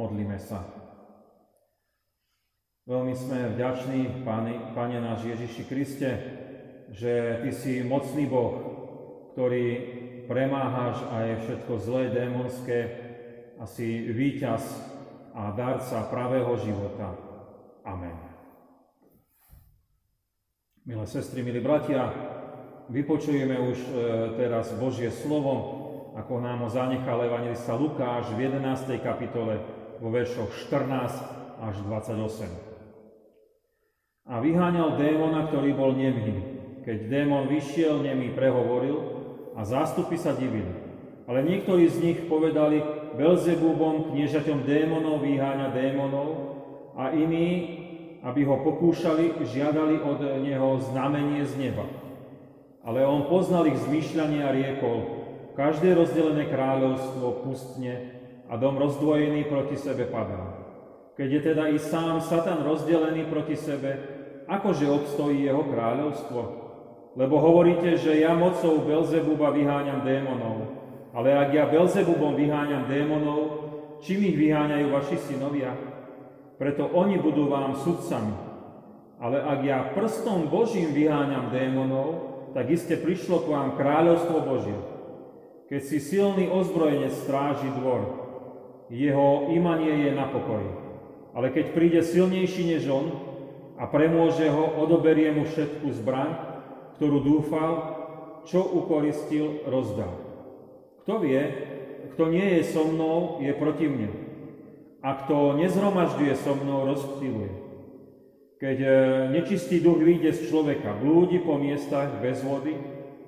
Modlíme sa. Veľmi sme vďační, Pane, Pane náš Ježiši Kriste, že Ty si mocný Boh, ktorý premáhaš aj všetko zlé, démonské a si víťaz a darca pravého života. Amen. Milé sestry, milí bratia, vypočujeme už e, teraz Božie slovo, ako nám ho zanechal evangelista Lukáš v 11. kapitole vo veršoch 14 až 28. A vyháňal démona, ktorý bol nemý. Keď démon vyšiel, nemý prehovoril a zástupy sa divili. Ale niektorí z nich povedali, Belzebubom, kniežaťom démonov, vyháňa démonov a iní, aby ho pokúšali, žiadali od neho znamenie z neba. Ale on poznal ich zmýšľanie a riekol, každé rozdelené kráľovstvo pustne a dom rozdvojený proti sebe padá. Keď je teda i sám Satan rozdelený proti sebe, akože obstojí jeho kráľovstvo? Lebo hovoríte, že ja mocou Belzebuba vyháňam démonov. Ale ak ja Belzebubom vyháňam démonov, čím ich vyháňajú vaši synovia? Preto oni budú vám sudcami. Ale ak ja prstom Božím vyháňam démonov, tak iste prišlo k vám kráľovstvo Božie. Keď si silný ozbrojenec stráži dvor, jeho imanie je na pokoji. Ale keď príde silnejší než on a premôže ho, odoberie mu všetku zbraň, ktorú dúfal, čo ukoristil, rozdá. Kto vie, kto nie je so mnou, je proti mne. A kto nezhromažďuje so mnou, rozptýluje. Keď e, nečistý duch vyjde z človeka, blúdi po miestach bez vody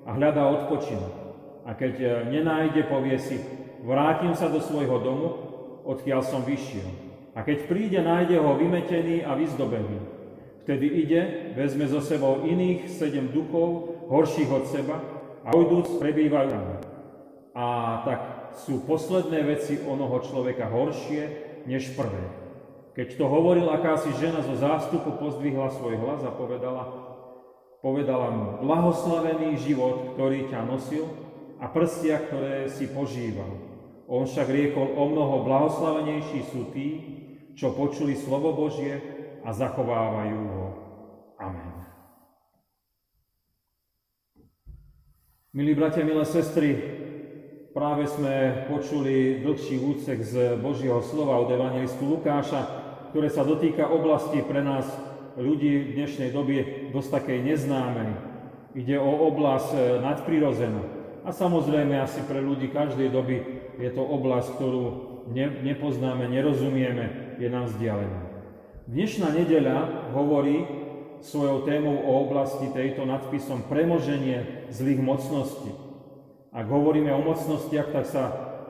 a hľadá odpočinok a keď e, nenájde, povie si, vrátim sa do svojho domu, odkiaľ som vyšiel. A keď príde, nájde ho vymetený a vyzdobený. Vtedy ide, vezme so sebou iných sedem duchov, horších od seba, a ojdúc prebývajú tam. A tak sú posledné veci onoho človeka horšie, než prvé. Keď to hovoril akási žena zo zástupu, pozdvihla svoj hlas a povedala, povedala mu, blahoslavený život, ktorý ťa nosil, a prstia, ktoré si požíval. On však riekol, o mnoho blahoslavenejší sú tí, čo počuli slovo Božie a zachovávajú ho. Amen. Milí bratia, milé sestry, práve sme počuli dlhší úsek z Božieho slova od evangelistu Lukáša, ktoré sa dotýka oblasti pre nás ľudí v dnešnej dobie dosť takej neznámej. Ide o oblasť nadprirodzenú. A samozrejme asi pre ľudí každej doby je to oblasť, ktorú ne, nepoznáme, nerozumieme, je nám vzdialená. Dnešná nedeľa hovorí svojou témou o oblasti tejto nadpisom premoženie zlých mocností. Ak hovoríme o mocnostiach, tak sa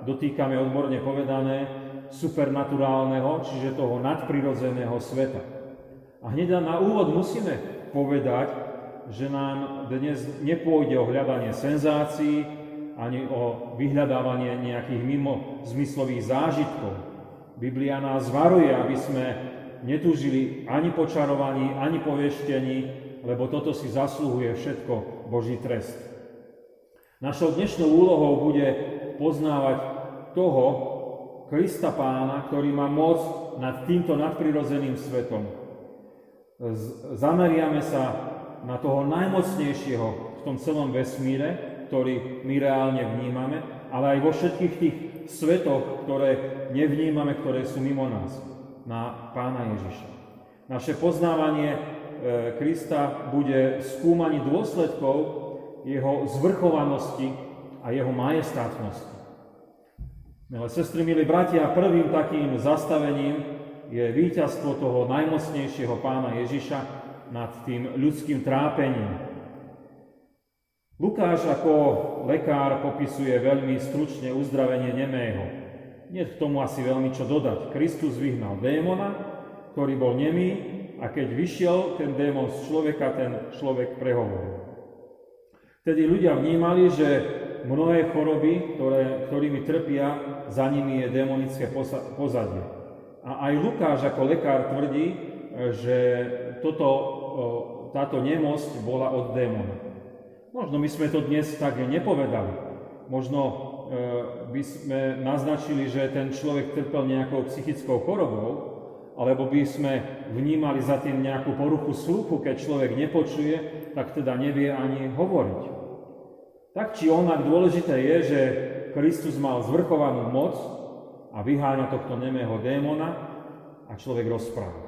dotýkame odborne povedané supernaturálneho, čiže toho nadprirodzeného sveta. A hneď na úvod musíme povedať, že nám dnes nepôjde o hľadanie senzácií, ani o vyhľadávanie nejakých mimo zmyslových zážitkov. Biblia nás varuje, aby sme netúžili ani po čarovaní, ani po veštení, lebo toto si zasluhuje všetko Boží trest. Našou dnešnou úlohou bude poznávať toho Krista Pána, ktorý má moc nad týmto nadprirodzeným svetom. Zameriame sa na toho najmocnejšieho v tom celom vesmíre, ktorý my reálne vnímame, ale aj vo všetkých tých svetoch, ktoré nevnímame, ktoré sú mimo nás, na Pána Ježiša. Naše poznávanie e, Krista bude skúmaní dôsledkov jeho zvrchovanosti a jeho majestátnosti. Milé sestry, milí bratia, prvým takým zastavením je víťazstvo toho najmocnejšieho pána Ježiša, nad tým ľudským trápením. Lukáš ako lekár popisuje veľmi stručne uzdravenie nemého. Nie k tomu asi veľmi čo dodať. Kristus vyhnal démona, ktorý bol nemý a keď vyšiel ten démon z človeka, ten človek prehovoril. Tedy ľudia vnímali, že mnohé choroby, ktoré, ktorými trpia, za nimi je démonické pozadie. A aj Lukáš ako lekár tvrdí, že toto táto nemosť bola od démona. Možno my sme to dnes tak nepovedali. Možno by sme naznačili, že ten človek trpel nejakou psychickou chorobou, alebo by sme vnímali za tým nejakú poruchu sluchu, keď človek nepočuje, tak teda nevie ani hovoriť. Tak či onak dôležité je, že Kristus mal zvrchovanú moc a vyháňa tohto nemého démona a človek rozpráva.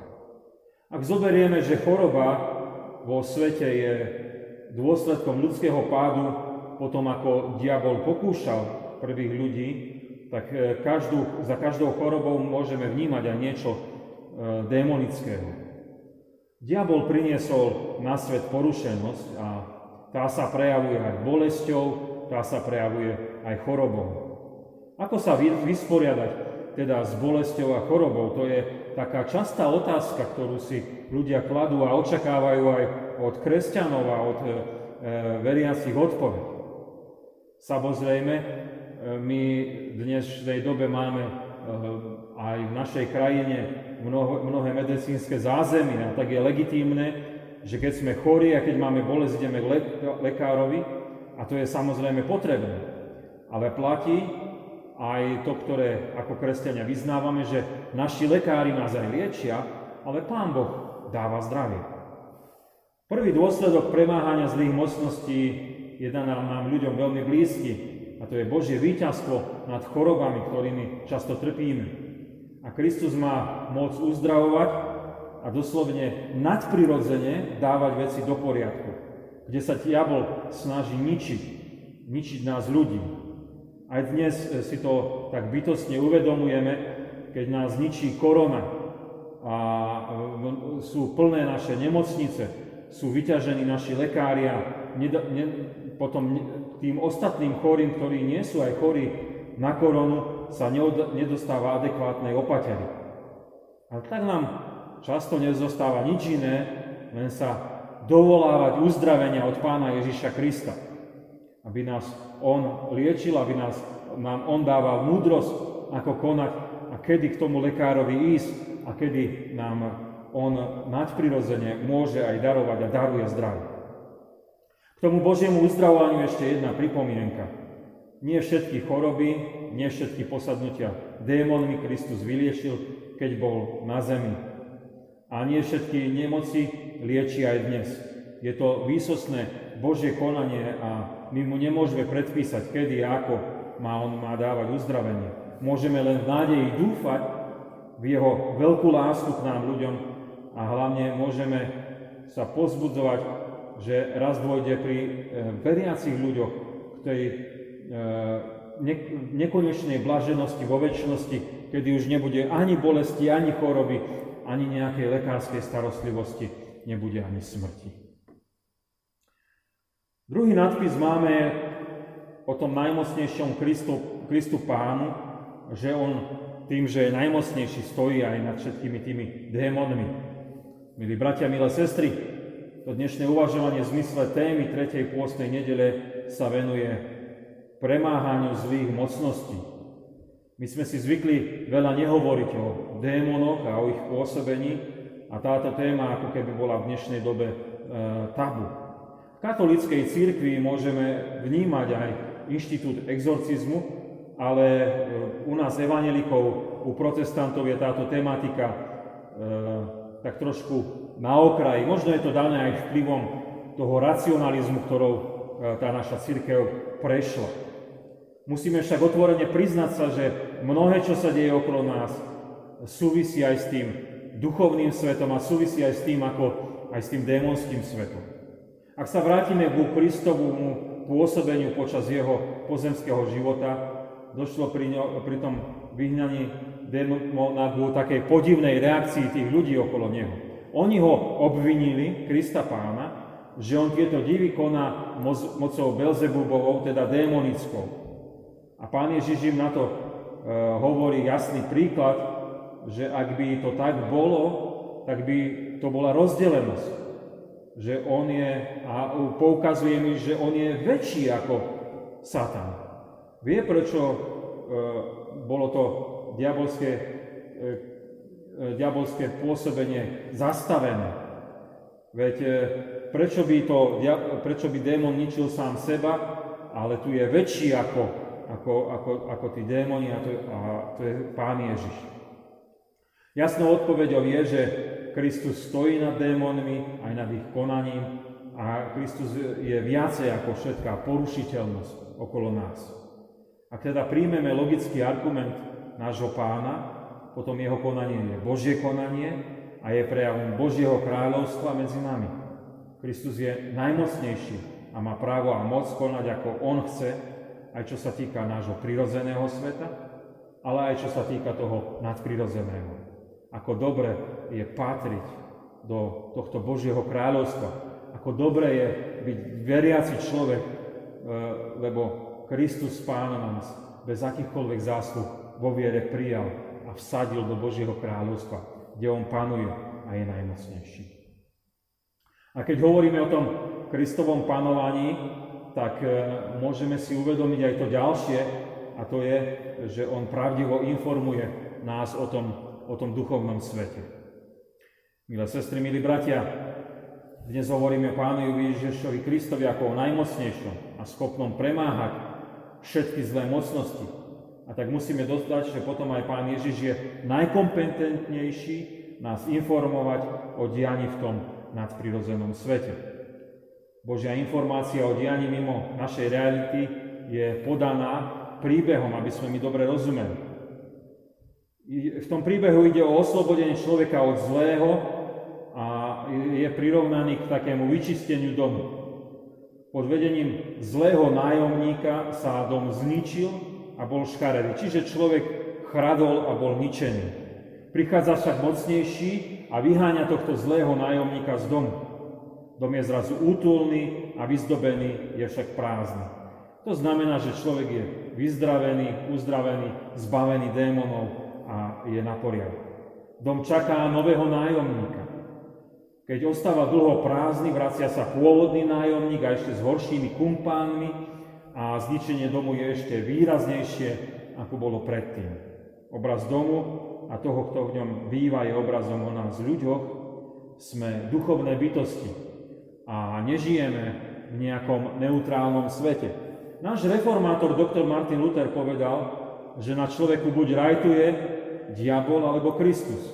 Ak zoberieme, že choroba vo svete je dôsledkom ľudského pádu, potom ako diabol pokúšal prvých ľudí, tak e, každú, za každou chorobou môžeme vnímať aj niečo e, démonického. Diabol priniesol na svet porušenosť a tá sa prejavuje aj bolesťou, tá sa prejavuje aj chorobou. Ako sa vysporiadať teda s bolesťou a chorobou? To je taká častá otázka, ktorú si ľudia kladú a očakávajú aj od kresťanov a od e, e veriacich odpoveď. Samozrejme, my v dnešnej dobe máme eh, aj v našej krajine mnohé medicínske zázemie a tak je legitímne, že keď sme chorí a keď máme bolesť, ideme k lekárovi a to je samozrejme potrebné. Ale platí aj to, ktoré ako kresťania vyznávame, že naši lekári nás aj liečia, ale Pán Boh dáva zdravie. Prvý dôsledok premáhania zlých mocností je nám, nám ľuďom veľmi blízky a to je Božie víťazstvo nad chorobami, ktorými často trpíme. A Kristus má moc uzdravovať a doslovne nadprirodzene dávať veci do poriadku, kde sa diabol snaží ničiť, ničiť nás ľudí. Aj dnes e, si to tak bytostne uvedomujeme, keď nás ničí korona a e, sú plné naše nemocnice, sú vyťažení naši lekári a potom tým ostatným chorým, ktorí nie sú aj chorí na koronu, sa nedostáva adekvátnej opatery. A tak nám často nezostáva nič iné, len sa dovolávať uzdravenia od Pána Ježiša Krista. Aby nás On liečil, aby nás, nám On dával múdrosť, ako konať a kedy k tomu lekárovi ísť a kedy nám On nadprirodzene môže aj darovať a daruje zdravie. K tomu Božiemu uzdravovaniu ešte jedna pripomienka. Nie všetky choroby, nie všetky posadnutia démonmi Kristus vyliešil, keď bol na zemi. A nie všetky nemoci lieči aj dnes. Je to výsostné Božie konanie a my mu nemôžeme predpísať, kedy a ako má on má dávať uzdravenie. Môžeme len v nádeji dúfať v jeho veľkú lásku k nám ľuďom a hlavne môžeme sa pozbudzovať že raz dôjde pri e, veriacich ľuďoch k tej e, nekonečnej blaženosti vo väčšnosti, kedy už nebude ani bolesti, ani choroby, ani nejakej lekárskej starostlivosti, nebude ani smrti. Druhý nadpis máme o tom najmocnejšom Kristu, Kristu Pánu, že on tým, že je najmocnejší, stojí aj nad všetkými tými démonmi. Milí bratia, milé sestry, to dnešné uvažovanie v zmysle témy 3. pôstnej nedele sa venuje premáhaniu zlých mocností. My sme si zvykli veľa nehovoriť o démonoch a o ich pôsobení a táto téma ako keby bola v dnešnej dobe e, tabu. V katolíckej církvi môžeme vnímať aj inštitút exorcizmu, ale e, u nás evanelikov, u protestantov je táto tematika e, tak trošku na okraji. Možno je to dané aj vplyvom toho racionalizmu, ktorou e, tá naša církev prešla. Musíme však otvorene priznať sa, že mnohé, čo sa deje okolo nás, súvisí aj s tým duchovným svetom a súvisí aj s tým, ako aj s tým démonským svetom. Ak sa vrátime ku Kristovomu pôsobeniu počas jeho pozemského života, došlo pri, ňo, pri tom vyhnaní démona k takej podivnej reakcii tých ľudí okolo neho. Oni ho obvinili, Krista pána, že on tieto divy koná mocou Belzebubovou, teda démonickou. A pán Ježiš im na to e, hovorí jasný príklad, že ak by to tak bolo, tak by to bola rozdelenosť. Že on je, a poukazuje mi, že on je väčší ako Satan. Vie, prečo e, bolo to diabolské e, E, diabolské pôsobenie zastavené. Veď e, prečo by, to, by démon ničil sám seba, ale tu je väčší ako ako, ako, ako tí démoni a to, a to je Pán Ježiš. Jasnou odpoveďou je, že Kristus stojí nad démonmi, aj nad ich konaním a Kristus je viacej ako všetká porušiteľnosť okolo nás. Ak teda príjmeme logický argument nášho pána, potom jeho konanie je Božie konanie a je prejavom Božieho kráľovstva medzi nami. Kristus je najmocnejší a má právo a moc konať ako On chce, aj čo sa týka nášho prirodzeného sveta, ale aj čo sa týka toho nadprirodzeného. Ako dobre je patriť do tohto Božieho kráľovstva, ako dobre je byť veriaci človek, e, lebo Kristus Pána nás bez akýchkoľvek zásluh vo viere prijal a vsadil do Božieho kráľovstva, kde On panuje a je najmocnejší. A keď hovoríme o tom Kristovom panovaní, tak e, môžeme si uvedomiť aj to ďalšie, a to je, že On pravdivo informuje nás o tom, o tom duchovnom svete. Milé sestry, milí bratia, dnes hovoríme o Pánu Ježišovi Kristovi ako o najmocnejšom a schopnom premáhať všetky zlé mocnosti, a tak musíme dostať, že potom aj Pán Ježiš je najkompetentnejší nás informovať o dianí v tom nadprirodzenom svete. Božia informácia o dianí mimo našej reality je podaná príbehom, aby sme mi dobre rozumeli. V tom príbehu ide o oslobodenie človeka od zlého a je prirovnaný k takému vyčisteniu domu. Pod vedením zlého nájomníka sa dom zničil a bol škaredý. Čiže človek chradol a bol ničený. Prichádza však mocnejší a vyháňa tohto zlého nájomníka z domu. Dom je zrazu útulný a vyzdobený, je však prázdny. To znamená, že človek je vyzdravený, uzdravený, zbavený démonov je na poriadku. Dom čaká nového nájomníka. Keď ostáva dlho prázdny, vracia sa pôvodný nájomník a ešte s horšími kumpánmi a zničenie domu je ešte výraznejšie, ako bolo predtým. Obraz domu a toho, kto v ňom býva, je obrazom o nás ľuďoch. Sme duchovné bytosti a nežijeme v nejakom neutrálnom svete. Náš reformátor doktor Martin Luther povedal, že na človeku buď rajtuje diabol alebo Kristus.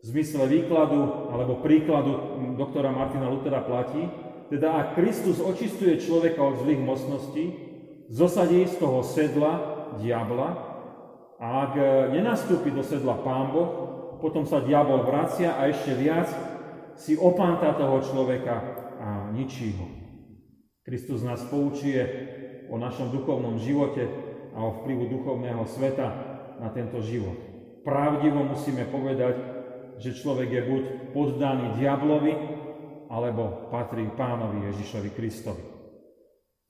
V zmysle výkladu alebo príkladu doktora Martina Luthera platí, teda ak Kristus očistuje človeka od zlých mocností, zosadí z toho sedla diabla a ak nenastúpi do sedla Pán Boh, potom sa diabol vracia a ešte viac si opántá toho človeka a ničí ho. Kristus nás poučuje o našom duchovnom živote a o vplyvu duchovného sveta na tento život. Pravdivo musíme povedať, že človek je buď poddaný diablovi, alebo patrí pánovi Ježišovi Kristovi.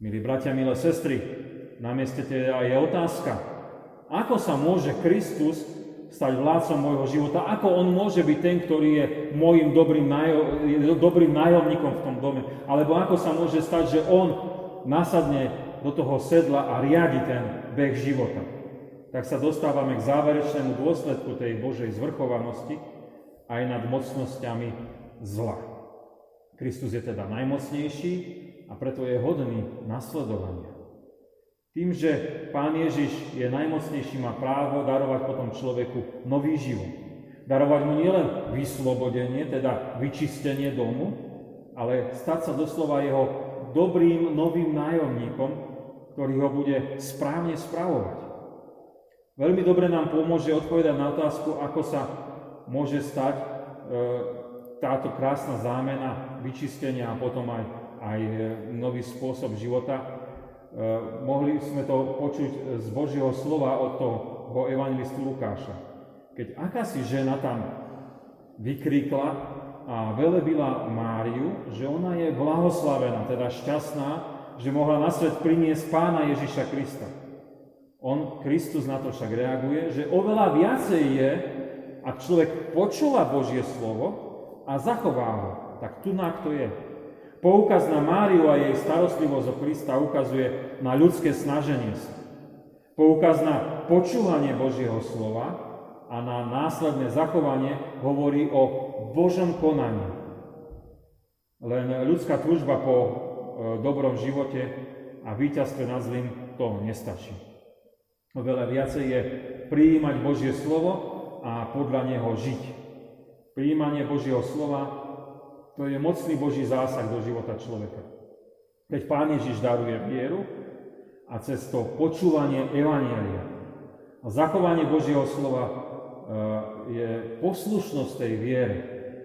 Milí bratia, milé sestry, na mieste teda je otázka, ako sa môže Kristus stať vládcom môjho života, ako on môže byť ten, ktorý je môjim dobrým, nájo, dobrým nájomníkom v tom dome, alebo ako sa môže stať, že on nasadne do toho sedla a riadi ten beh života. Tak sa dostávame k záverečnému dôsledku tej Božej zvrchovanosti aj nad mocnosťami zla. Kristus je teda najmocnejší a preto je hodný nasledovania. Tým, že Pán Ježiš je najmocnejší, má právo darovať potom človeku nový život. Darovať mu nielen vyslobodenie, teda vyčistenie domu, ale stať sa doslova jeho dobrým novým nájomníkom, ktorý ho bude správne spravovať. Veľmi dobre nám pomôže odpovedať na otázku, ako sa môže stať e, táto krásna zámena vyčistenia a potom aj, aj e, nový spôsob života. E, mohli sme to počuť z Božieho slova od toho evangelistu Lukáša. Keď akási žena tam vykríkla a velebila Máriu, že ona je blahoslavená, teda šťastná, že mohla na svet priniesť pána Ježiša Krista. On, Kristus na to však reaguje, že oveľa viacej je, ak človek počúva Božie slovo, a zachová ho. Tak tu na to je. Poukaz na Máriu a jej starostlivosť o Krista ukazuje na ľudské snaženie sa. Poukaz na počúvanie Božieho slova a na následné zachovanie hovorí o Božom konaní. Len ľudská túžba po e, dobrom živote a víťazstve nad zlým to nestačí. Oveľa viacej je prijímať Božie slovo a podľa neho žiť. Prijímanie Božieho slova to je mocný Boží zásah do života človeka. Keď Pán Ježiš daruje vieru a cez to počúvanie Evanielia a zachovanie Božieho slova e, je poslušnosť tej viery,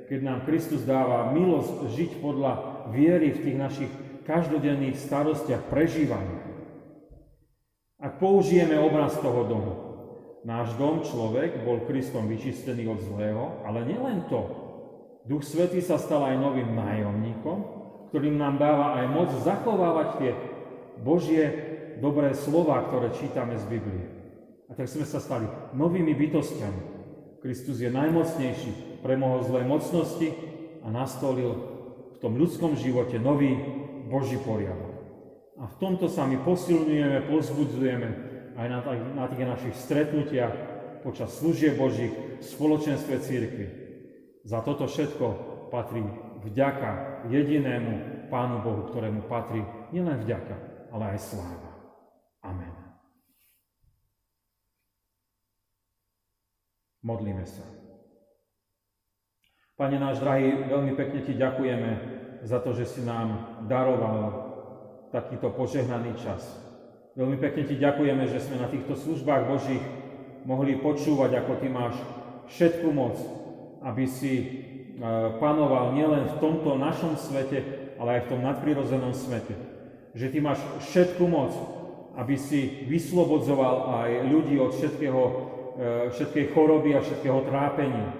keď nám Kristus dáva milosť žiť podľa viery v tých našich každodenných starostiach, prežívaní. Ak použijeme obraz toho domu, náš dom, človek, bol Kristom vyčistený od zlého, ale nielen to. Duch Svetý sa stal aj novým nájomníkom, ktorým nám dáva aj moc zachovávať tie Božie dobré slova, ktoré čítame z Biblie. A tak sme sa stali novými bytostiami. Kristus je najmocnejší, premohol zlé mocnosti a nastolil v tom ľudskom živote nový Boží poriadok. A v tomto sa my posilňujeme, pozbudzujeme aj na, na tých našich stretnutiach počas služieb Božích v spoločenstve církvy. Za toto všetko patrí vďaka jedinému Pánu Bohu, ktorému patrí nielen vďaka, ale aj sláva. Amen. Modlíme sa. Pane náš drahý, veľmi pekne Ti ďakujeme za to, že si nám daroval takýto požehnaný čas. Veľmi pekne Ti ďakujeme, že sme na týchto službách Božích mohli počúvať, ako Ty máš všetku moc, aby si e, panoval nielen v tomto našom svete, ale aj v tom nadprirodzenom svete. Že Ty máš všetku moc, aby si vyslobodzoval aj ľudí od všetkého, e, všetkej choroby a všetkého trápenia.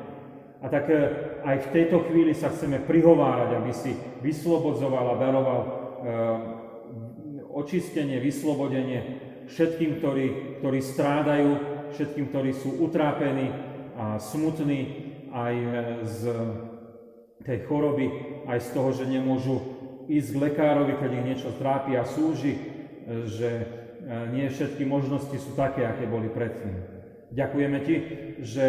A tak e, aj v tejto chvíli sa chceme prihovárať, aby si vyslobodzoval a daroval očistenie, vyslobodenie všetkým, ktorí, ktorí strádajú, všetkým, ktorí sú utrápení a smutní aj z tej choroby, aj z toho, že nemôžu ísť k lekárovi, keď ich niečo trápi a súži, že e, nie všetky možnosti sú také, aké boli predtým. Ďakujeme Ti, že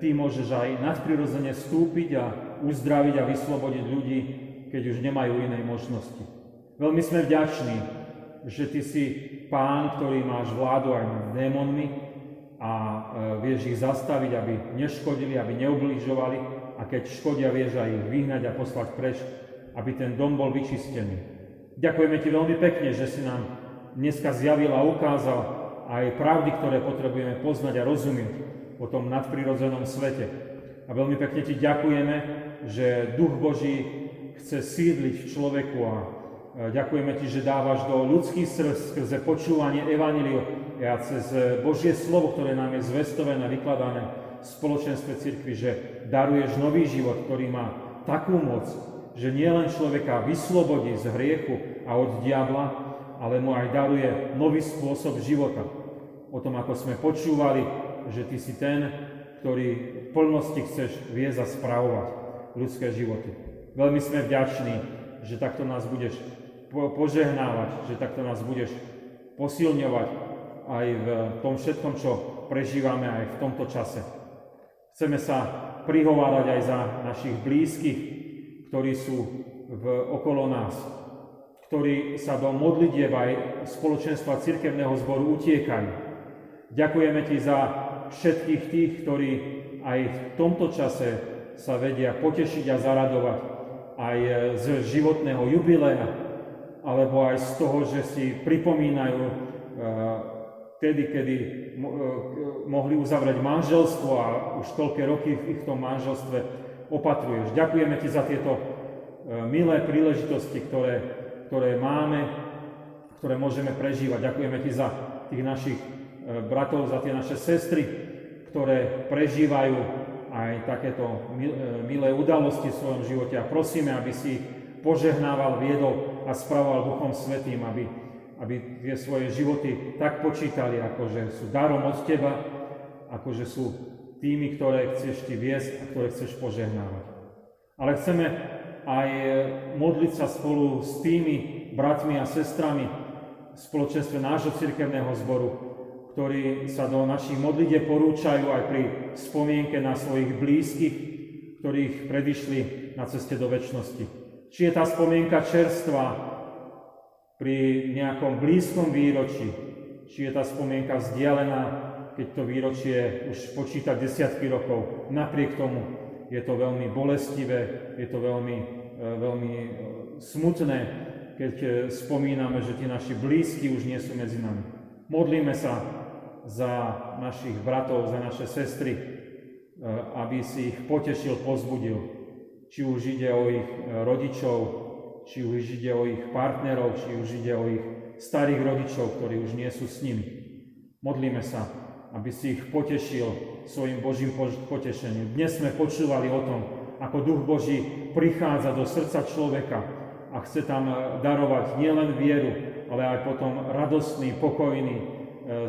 Ty môžeš aj nadprirodzene vstúpiť a uzdraviť a vyslobodiť ľudí, keď už nemajú inej možnosti. Veľmi sme vďační, že ty si pán, ktorý máš vládu aj nad démonmi a e, vieš ich zastaviť, aby neškodili, aby neubližovali a keď škodia, vieš aj ich vyhnať a poslať preč, aby ten dom bol vyčistený. Ďakujeme ti veľmi pekne, že si nám dneska zjavil a ukázal aj pravdy, ktoré potrebujeme poznať a rozumieť o tom nadprirodzenom svete. A veľmi pekne ti ďakujeme, že Duch Boží chce sídliť v človeku a ďakujeme Ti, že dávaš do ľudských srdc skrze počúvanie Evaníliu a cez e, Božie slovo, ktoré nám je zvestovené, vykladané v spoločenstve cirkvi, že daruješ nový život, ktorý má takú moc, že nielen človeka vyslobodí z hriechu a od diabla, ale mu aj daruje nový spôsob života. O tom, ako sme počúvali, že Ty si ten, ktorý v plnosti chceš viesť a správovať ľudské životy. Veľmi sme vďační, že takto nás budeš požehnávať, že takto nás budeš posilňovať aj v tom všetkom, čo prežívame aj v tomto čase. Chceme sa prihovárať aj za našich blízkych, ktorí sú v, okolo nás, ktorí sa do modlitieb aj spoločenstva cirkevného zboru utiekajú. Ďakujeme Ti za všetkých tých, ktorí aj v tomto čase sa vedia potešiť a zaradovať aj z životného jubilea, alebo aj z toho, že si pripomínajú vtedy, kedy mohli uzavrieť manželstvo a už toľké roky v ich tom manželstve opatruješ. Ďakujeme ti za tieto milé príležitosti, ktoré, ktoré máme, ktoré môžeme prežívať. Ďakujeme ti za tých našich bratov, za tie naše sestry, ktoré prežívajú aj takéto milé udalosti v svojom živote a prosíme, aby si požehnával, viedol a spravoval Duchom Svetým, aby, aby tie svoje životy tak počítali, akože sú darom od Teba, akože sú tými, ktoré chceš Ty viesť a ktoré chceš požehnávať. Ale chceme aj modliť sa spolu s tými bratmi a sestrami v spoločenstve nášho cirkevného zboru, ktorí sa do našich modlite porúčajú aj pri spomienke na svojich blízkych, ktorých predišli na ceste do väčšnosti. Či je tá spomienka čerstva pri nejakom blízkom výročí, či je tá spomienka vzdialená, keď to výročie už počíta desiatky rokov. Napriek tomu je to veľmi bolestivé, je to veľmi, e, veľmi e, smutné, keď e, spomíname, že tí naši blízki už nie sú medzi nami. Modlíme sa za našich bratov, za naše sestry, aby si ich potešil, pozbudil. Či už ide o ich rodičov, či už ide o ich partnerov, či už ide o ich starých rodičov, ktorí už nie sú s nimi. Modlíme sa, aby si ich potešil svojim Božím potešením. Dnes sme počúvali o tom, ako Duch Boží prichádza do srdca človeka a chce tam eh, darovať nielen vieru, ale aj potom radostný, pokojný, e,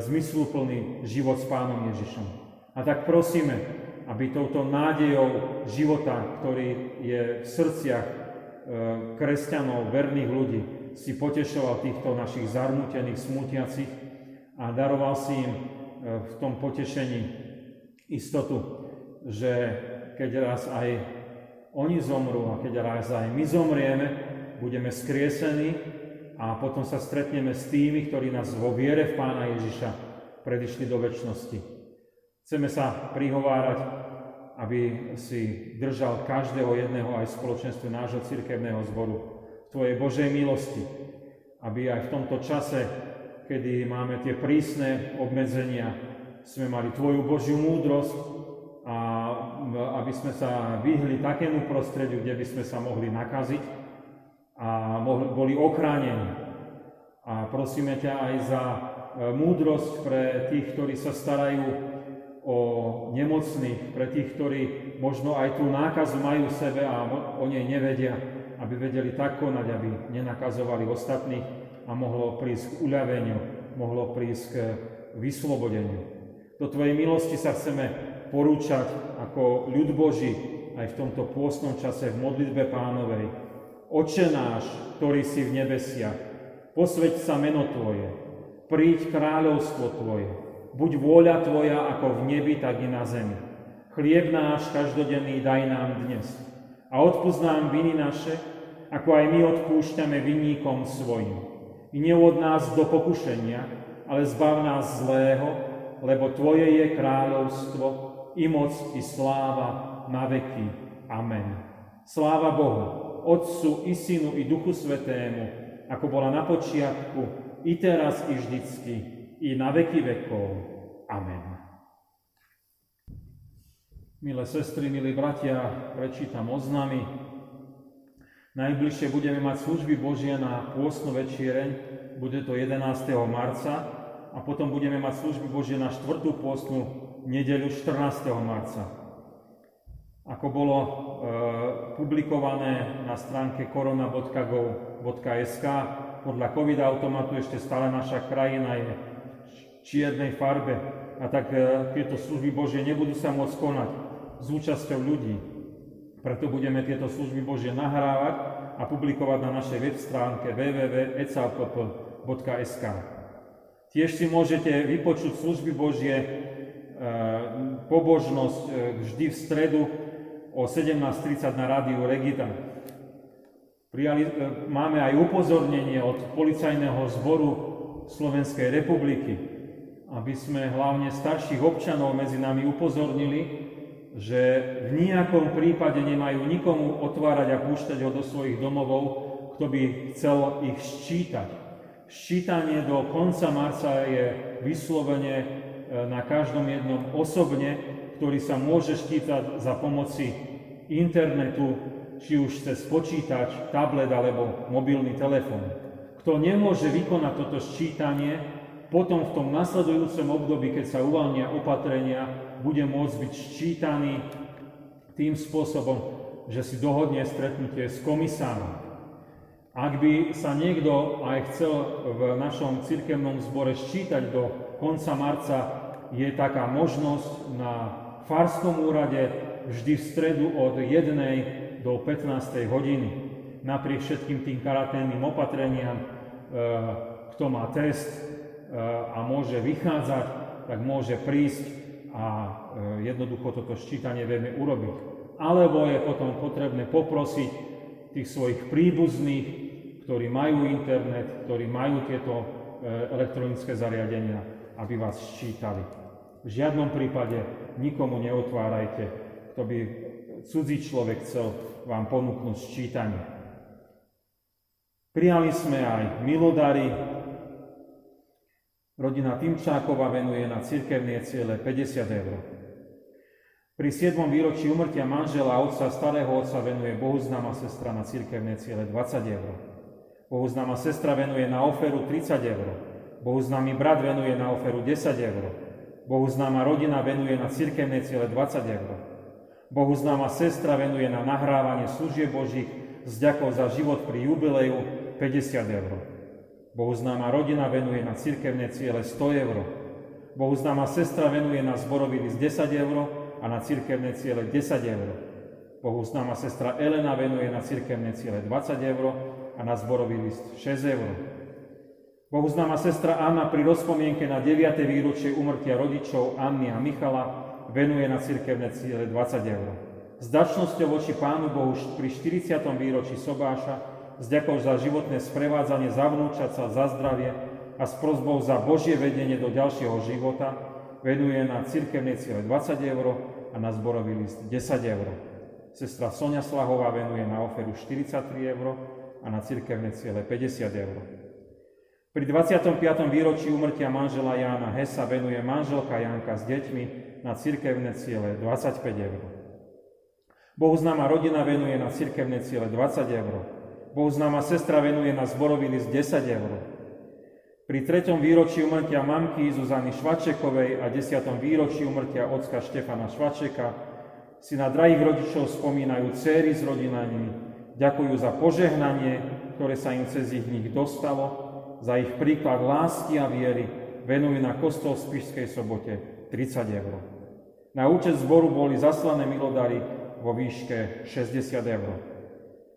zmysluplný život s Pánom Ježišom. A tak prosíme, aby touto nádejou života, ktorý je v srdciach e, kresťanov, verných ľudí, si potešoval týchto našich zarmútených, smutiacich a daroval si im e, v tom potešení istotu, že keď raz aj oni zomrú a keď raz aj my zomrieme, budeme skriesení a potom sa stretneme s tými, ktorí nás vo viere v Pána Ježiša predišli do väčšnosti. Chceme sa prihovárať, aby si držal každého jedného aj v spoločenstve nášho cirkevného zboru Tvojej Božej milosti, aby aj v tomto čase, kedy máme tie prísne obmedzenia, sme mali Tvoju Božiu múdrosť a aby sme sa vyhli takému prostrediu, kde by sme sa mohli nakaziť a boli ochránení. A prosíme ťa aj za e, múdrosť pre tých, ktorí sa starajú o nemocných, pre tých, ktorí možno aj tú nákazu majú v sebe a o nej nevedia aby vedeli tak konať, aby nenakazovali ostatných a mohlo prísť k uľaveniu, mohlo prísť k vyslobodeniu. Do Tvojej milosti sa chceme porúčať ako ľud Boží aj v tomto pôstnom čase v modlitbe pánovej. Oče náš, ktorý si v nebesiach, posveď sa meno Tvoje, príď kráľovstvo Tvoje, buď vôľa Tvoja ako v nebi, tak i na zemi. Chlieb náš každodenný daj nám dnes a odpúsť nám viny naše, ako aj my odpúšťame vinníkom svojim. I neod nás do pokušenia, ale zbav nás zlého, lebo Tvoje je kráľovstvo, i moc, i sláva na veky. Amen. Sláva Bohu, Otcu, i Synu, i Duchu Svetému, ako bola na počiatku, i teraz, i vždycky, i na veky vekov. Amen. Milé sestry, milí bratia, prečítam oznamy. Najbližšie budeme mať služby Božie na pôstnu večiereň, bude to 11. marca a potom budeme mať služby Božie na štvrtú pôstnu nedeľu 14. marca. Ako bolo e, publikované na stránke korona.gov.sk, podľa COVID-automatu ešte stále naša krajina je čiernej farbe a tak e, tieto služby Božie nebudú sa môcť konať s účasťou ľudí. Preto budeme tieto služby Božie nahrávať a publikovať na našej web stránke www.ecalpp.sk. Tiež si môžete vypočuť služby Božie, e, pobožnosť e, vždy v stredu o 17.30 na rádiu Regita. Prijali, máme aj upozornenie od policajného zboru Slovenskej republiky, aby sme hlavne starších občanov medzi nami upozornili, že v nejakom prípade nemajú nikomu otvárať a púšťať ho do svojich domovov, kto by chcel ich ščítať. Ščítanie do konca marca je vyslovene e, na každom jednom osobne, ktorý sa môže ščítať za pomoci internetu, či už cez počítač, tablet alebo mobilný telefón. Kto nemôže vykonať toto ščítanie, potom v tom nasledujúcom období, keď sa uvalnia opatrenia, bude môcť byť ščítaný tým spôsobom, že si dohodne stretnutie s komisárom. Ak by sa niekto aj chcel v našom cirkevnom zbore ščítať do konca marca, je taká možnosť na Farskom úrade vždy v stredu od 1. do 15. hodiny. Napriek všetkým tým karaténnym opatreniam, e, kto má test, a môže vychádzať, tak môže prísť a e, jednoducho toto ščítanie vieme urobiť. Alebo je potom potrebné poprosiť tých svojich príbuzných, ktorí majú internet, ktorí majú tieto e, elektronické zariadenia, aby vás ščítali. V žiadnom prípade nikomu neotvárajte, kto by cudzí človek chcel vám ponúknuť sčítanie. Prijali sme aj milodary. Rodina Timčákova venuje na cirkevné ciele 50 eur. Pri 7. výročí umrtia manžela a otca, starého otca venuje bohuznáma sestra na cirkevné ciele 20 eur. Bohuznáma sestra venuje na oferu 30 eur. Bohuznámy brat venuje na oferu 10 eur. Bohuznáma rodina venuje na cirkevné ciele 20 eur. Bohuznáma sestra venuje na nahrávanie služieb Božích s ďakou za život pri jubileju 50 eur. Bohuznáma rodina venuje na cirkevné ciele 100 eur. Bohuznáma sestra venuje na zborový list 10 eur a na cirkevné ciele 10 eur. Bohu známa sestra Elena venuje na cirkevné ciele 20 eur a na zborový list 6 eur. Bohu známa sestra Anna pri rozpomienke na 9. výročie umrtia rodičov Anny a Michala venuje na cirkevné ciele 20 eur. S dačnosťou voči Pánu Bohu pri 40. výročí Sobáša, s ďakou za životné sprevádzanie, za vnúčaca, za zdravie a s prozbou za Božie vedenie do ďalšieho života, venuje na cirkevné ciele 20 eur a na zborový list 10 eur. Sestra Sonia Slahová venuje na oferu 43 eur a na cirkevné ciele 50 eur. Pri 25. výročí umrtia manžela Jána Hesa venuje manželka Janka s deťmi na cirkevné ciele 25 eur. Bohuznáma rodina venuje na cirkevné ciele 20 eur. Bohuznáma sestra venuje na zborový list 10 eur. Pri treťom výročí umrtia mamky Zuzany Švačekovej a desiatom výročí umrtia ocka Štefana Švačeka si na drahých rodičov spomínajú céry s rodinami, ďakujú za požehnanie, ktoré sa im cez ich nich dostalo, za ich príklad lásky a viery, venujú na kostol v Spišskej sobote 30 eur. Na účet zboru boli zaslané milodary vo výške 60 eur.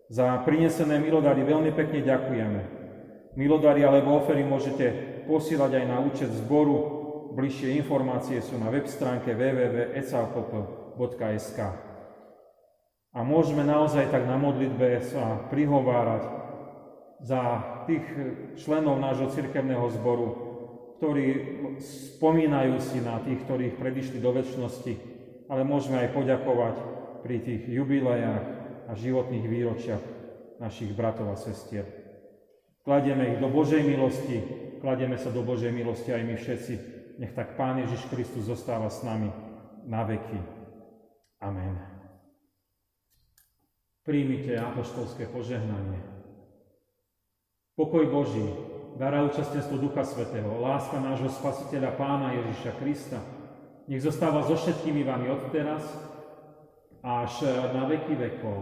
Za prinesené milodary veľmi pekne ďakujeme. Milodary alebo ofery môžete posielať aj na účet zboru. Bližšie informácie sú na web stránke www.ecalpop.sk A môžeme naozaj tak na modlitbe sa prihovárať za tých členov nášho cirkevného zboru, ktorí spomínajú si na tých, ktorých predišli do väčšnosti, ale môžeme aj poďakovať pri tých jubilejách a životných výročiach našich bratov a sestier. Kladieme ich do Božej milosti, kladieme sa do Božej milosti aj my všetci. Nech tak Pán Ježiš Kristus zostáva s nami na veky. Amen. Príjmite apoštolské požehnanie. Pokoj Boží, dara účastenstvo Ducha Svetého, láska nášho Spasiteľa Pána Ježiša Krista, nech zostáva so všetkými vami od teraz až na veky vekov.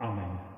Amen.